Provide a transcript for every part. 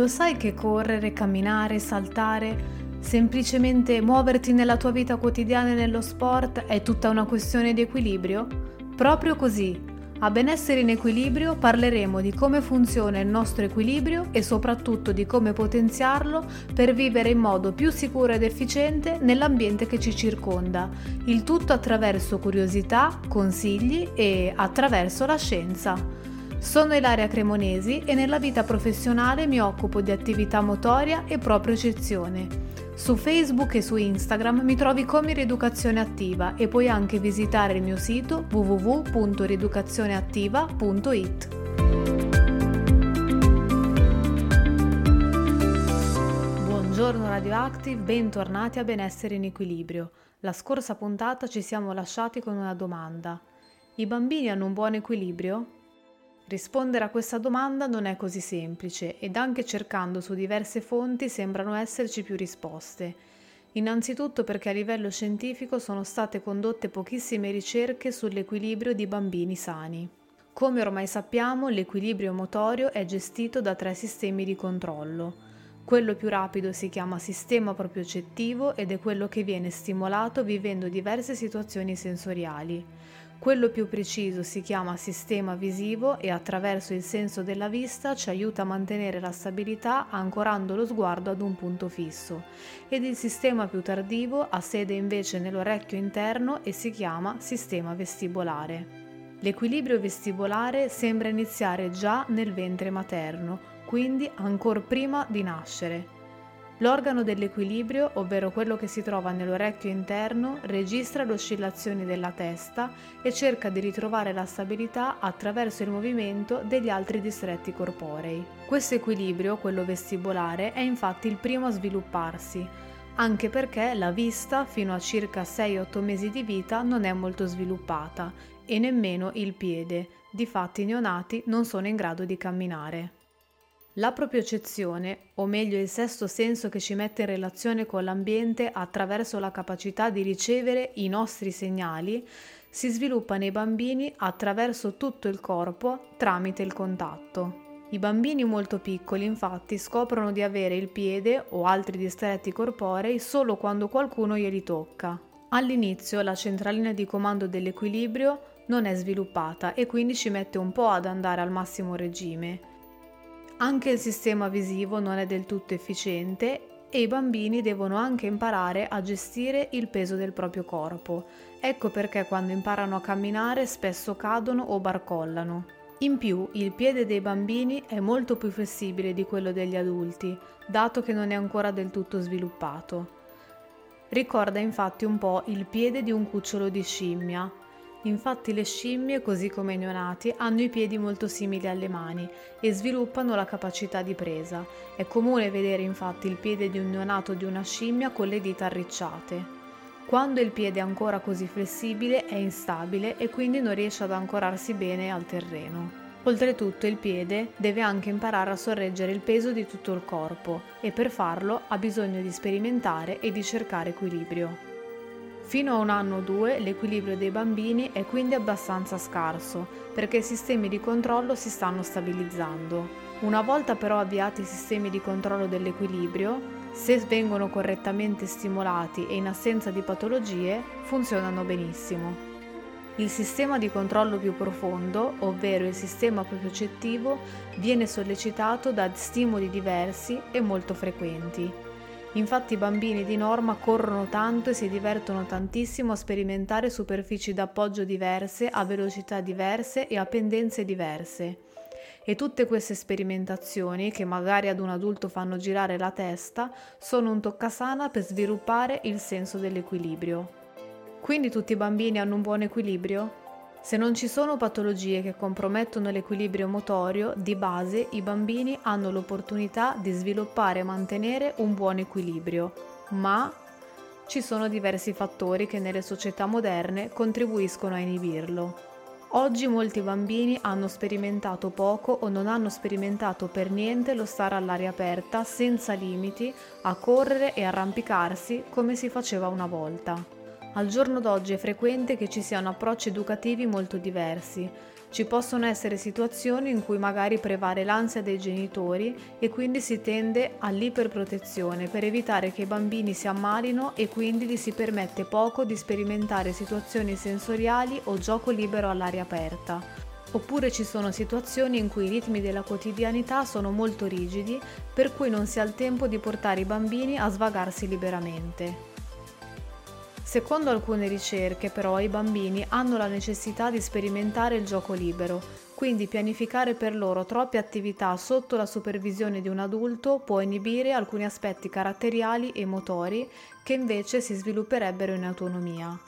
Lo sai che correre, camminare, saltare Semplicemente muoverti nella tua vita quotidiana e nello sport è tutta una questione di equilibrio? Proprio così. A Benessere in Equilibrio parleremo di come funziona il nostro equilibrio e soprattutto di come potenziarlo per vivere in modo più sicuro ed efficiente nell'ambiente che ci circonda, il tutto attraverso curiosità, consigli e attraverso la scienza. Sono Ilaria Cremonesi e nella vita professionale mi occupo di attività motoria e propriocezione. Su Facebook e su Instagram mi trovi come Rieducazione Attiva e puoi anche visitare il mio sito www.rieducazioneattiva.it. Buongiorno Radioactive, bentornati a Benessere in Equilibrio. La scorsa puntata ci siamo lasciati con una domanda. I bambini hanno un buon equilibrio? Rispondere a questa domanda non è così semplice ed anche cercando su diverse fonti sembrano esserci più risposte. Innanzitutto perché a livello scientifico sono state condotte pochissime ricerche sull'equilibrio di bambini sani. Come ormai sappiamo, l'equilibrio motorio è gestito da tre sistemi di controllo. Quello più rapido si chiama sistema propriocettivo ed è quello che viene stimolato vivendo diverse situazioni sensoriali. Quello più preciso si chiama sistema visivo e attraverso il senso della vista ci aiuta a mantenere la stabilità ancorando lo sguardo ad un punto fisso. Ed il sistema più tardivo ha sede invece nell'orecchio interno e si chiama sistema vestibolare. L'equilibrio vestibolare sembra iniziare già nel ventre materno, quindi ancora prima di nascere. L'organo dell'equilibrio, ovvero quello che si trova nell'orecchio interno, registra le oscillazioni della testa e cerca di ritrovare la stabilità attraverso il movimento degli altri distretti corporei. Questo equilibrio, quello vestibolare, è infatti il primo a svilupparsi, anche perché la vista fino a circa 6-8 mesi di vita non è molto sviluppata e nemmeno il piede, difatti i neonati non sono in grado di camminare. La propiocezione, o meglio il sesto senso che ci mette in relazione con l'ambiente attraverso la capacità di ricevere i nostri segnali, si sviluppa nei bambini attraverso tutto il corpo tramite il contatto. I bambini molto piccoli infatti scoprono di avere il piede o altri distretti corporei solo quando qualcuno glieli tocca. All'inizio la centralina di comando dell'equilibrio non è sviluppata e quindi ci mette un po' ad andare al massimo regime. Anche il sistema visivo non è del tutto efficiente e i bambini devono anche imparare a gestire il peso del proprio corpo. Ecco perché quando imparano a camminare spesso cadono o barcollano. In più, il piede dei bambini è molto più flessibile di quello degli adulti, dato che non è ancora del tutto sviluppato. Ricorda infatti un po' il piede di un cucciolo di scimmia, Infatti le scimmie, così come i neonati, hanno i piedi molto simili alle mani e sviluppano la capacità di presa. È comune vedere infatti il piede di un neonato di una scimmia con le dita arricciate. Quando il piede è ancora così flessibile è instabile e quindi non riesce ad ancorarsi bene al terreno. Oltretutto il piede deve anche imparare a sorreggere il peso di tutto il corpo e per farlo ha bisogno di sperimentare e di cercare equilibrio. Fino a un anno o due l'equilibrio dei bambini è quindi abbastanza scarso perché i sistemi di controllo si stanno stabilizzando. Una volta però avviati i sistemi di controllo dell'equilibrio, Se vengono correttamente stimolati e in assenza di patologie, funzionano benissimo. Il sistema di controllo più profondo, ovvero il sistema propriocettivo, viene sollecitato da stimoli diversi e molto frequenti. Infatti i bambini di norma corrono tanto e si divertono tantissimo a sperimentare superfici d'appoggio diverse, a velocità diverse e a pendenze diverse. E tutte queste sperimentazioni, che magari ad un adulto fanno girare la testa, sono un toccasana per sviluppare il senso dell'equilibrio. Quindi tutti i bambini hanno un buon equilibrio? Se non ci sono patologie che compromettono l'equilibrio motorio, di base i bambini hanno l'opportunità di sviluppare e mantenere un buon equilibrio, ma ci sono diversi fattori che nelle società moderne contribuiscono a inibirlo. Oggi molti bambini hanno sperimentato poco o non hanno sperimentato per niente lo stare all'aria aperta senza limiti, a correre e arrampicarsi come si faceva una volta. Al giorno d'oggi è frequente che ci siano approcci educativi molto diversi. Ci possono essere situazioni in cui magari prevale l'ansia dei genitori e quindi si tende all'iperprotezione per evitare che i bambini si ammalino e quindi gli si permette poco di sperimentare situazioni sensoriali o gioco libero all'aria aperta. Oppure ci sono situazioni in cui i ritmi della quotidianità sono molto rigidi, per cui non si ha il tempo di portare i bambini a svagarsi liberamente. Secondo alcune ricerche però i bambini hanno la necessità di sperimentare il gioco libero, quindi pianificare per loro troppe attività sotto la supervisione di un adulto può inibire alcuni aspetti caratteriali e motori che invece si svilupperebbero in autonomia.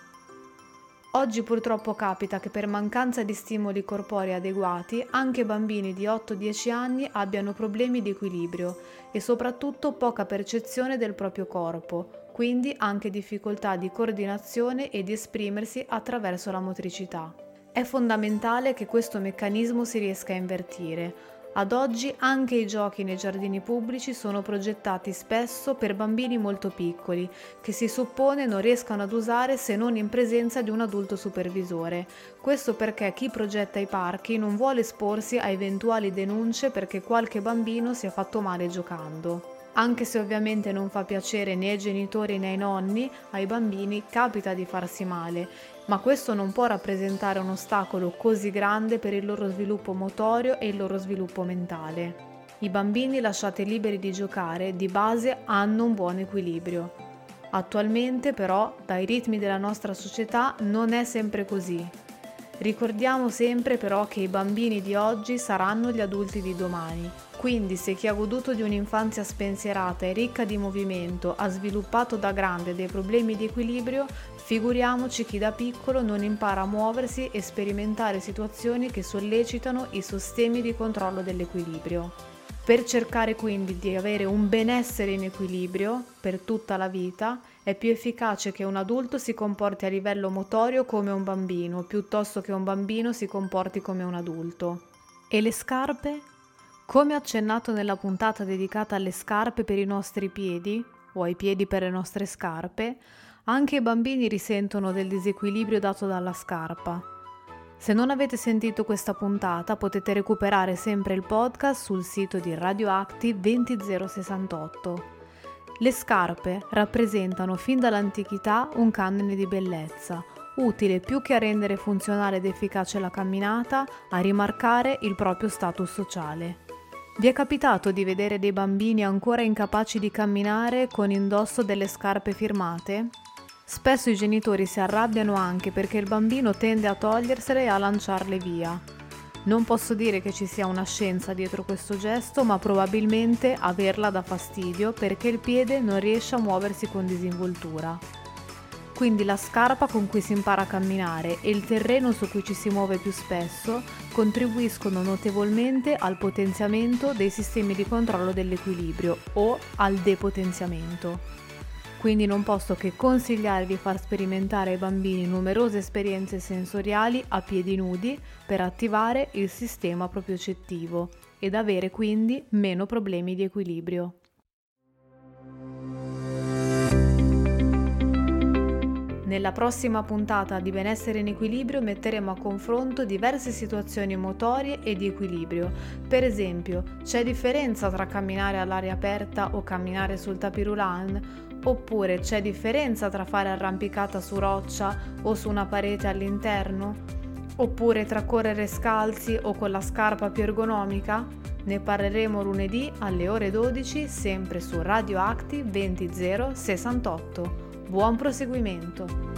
Oggi purtroppo capita che per mancanza di stimoli corporei adeguati anche bambini di 8-10 anni abbiano problemi di equilibrio e soprattutto poca percezione del proprio corpo, quindi anche difficoltà di coordinazione e di esprimersi attraverso la motricità. È fondamentale che questo meccanismo si riesca a invertire. Ad oggi anche i giochi nei giardini pubblici sono progettati spesso per bambini molto piccoli, che si suppone non riescano ad usare se non in presenza di un adulto supervisore. Questo perché chi progetta i parchi non vuole esporsi a eventuali denunce perché qualche bambino si è fatto male giocando. Anche se ovviamente non fa piacere né ai genitori né ai nonni, ai bambini capita di farsi male, ma questo non può rappresentare un ostacolo così grande per il loro sviluppo motorio e il loro sviluppo mentale. I bambini lasciati liberi di giocare di base hanno un buon equilibrio. Attualmente però, dai ritmi della nostra società, non è sempre così. Ricordiamo sempre però che i bambini di oggi saranno gli adulti di domani quindi se chi ha goduto di un'infanzia spensierata e ricca di movimento ha sviluppato da grande dei problemi di equilibrio, figuriamoci chi da piccolo non impara a muoversi e sperimentare situazioni che sollecitano i sistemi di controllo dell'equilibrio. Per cercare quindi di avere un benessere in equilibrio per tutta la vita, è più efficace che un adulto si comporti a livello motorio come un bambino, piuttosto che un bambino si comporti come un adulto. E le scarpe? Come accennato nella puntata dedicata alle scarpe per i nostri piedi, o ai piedi per le nostre scarpe, anche i bambini risentono del disequilibrio dato dalla scarpa. Se non avete sentito questa puntata potete recuperare sempre il podcast sul sito di Radioactive 20068. Le scarpe rappresentano fin dall'antichità un canone di bellezza, utile più che a rendere funzionale ed efficace la camminata, a rimarcare il proprio status sociale. Vi è capitato di vedere dei bambini ancora incapaci di camminare con indosso delle scarpe firmate? Spesso i genitori si arrabbiano anche perché il bambino tende a togliersele e a lanciarle via. Non posso dire che ci sia una scienza dietro questo gesto, ma probabilmente averla dà fastidio perché il piede non riesce a muoversi con disinvoltura. Quindi la scarpa con cui si impara a camminare e il terreno su cui ci si muove più spesso contribuiscono notevolmente al potenziamento dei sistemi di controllo dell'equilibrio o al depotenziamento. Quindi non posso che consigliare di far sperimentare ai bambini numerose esperienze sensoriali a piedi nudi per attivare il sistema propriocettivo ed avere quindi meno problemi di equilibrio. Nella prossima puntata di Benessere in Equilibrio metteremo a confronto diverse situazioni motorie e di equilibrio. Per esempio, c'è differenza tra camminare all'aria aperta o camminare sul tapirulan? Oppure c'è differenza tra fare arrampicata su roccia o su una parete all'interno? Oppure tra correre scalzi o con la scarpa più ergonomica? Ne parleremo lunedì alle ore 12 sempre su Radioactive 20068. Buon proseguimento!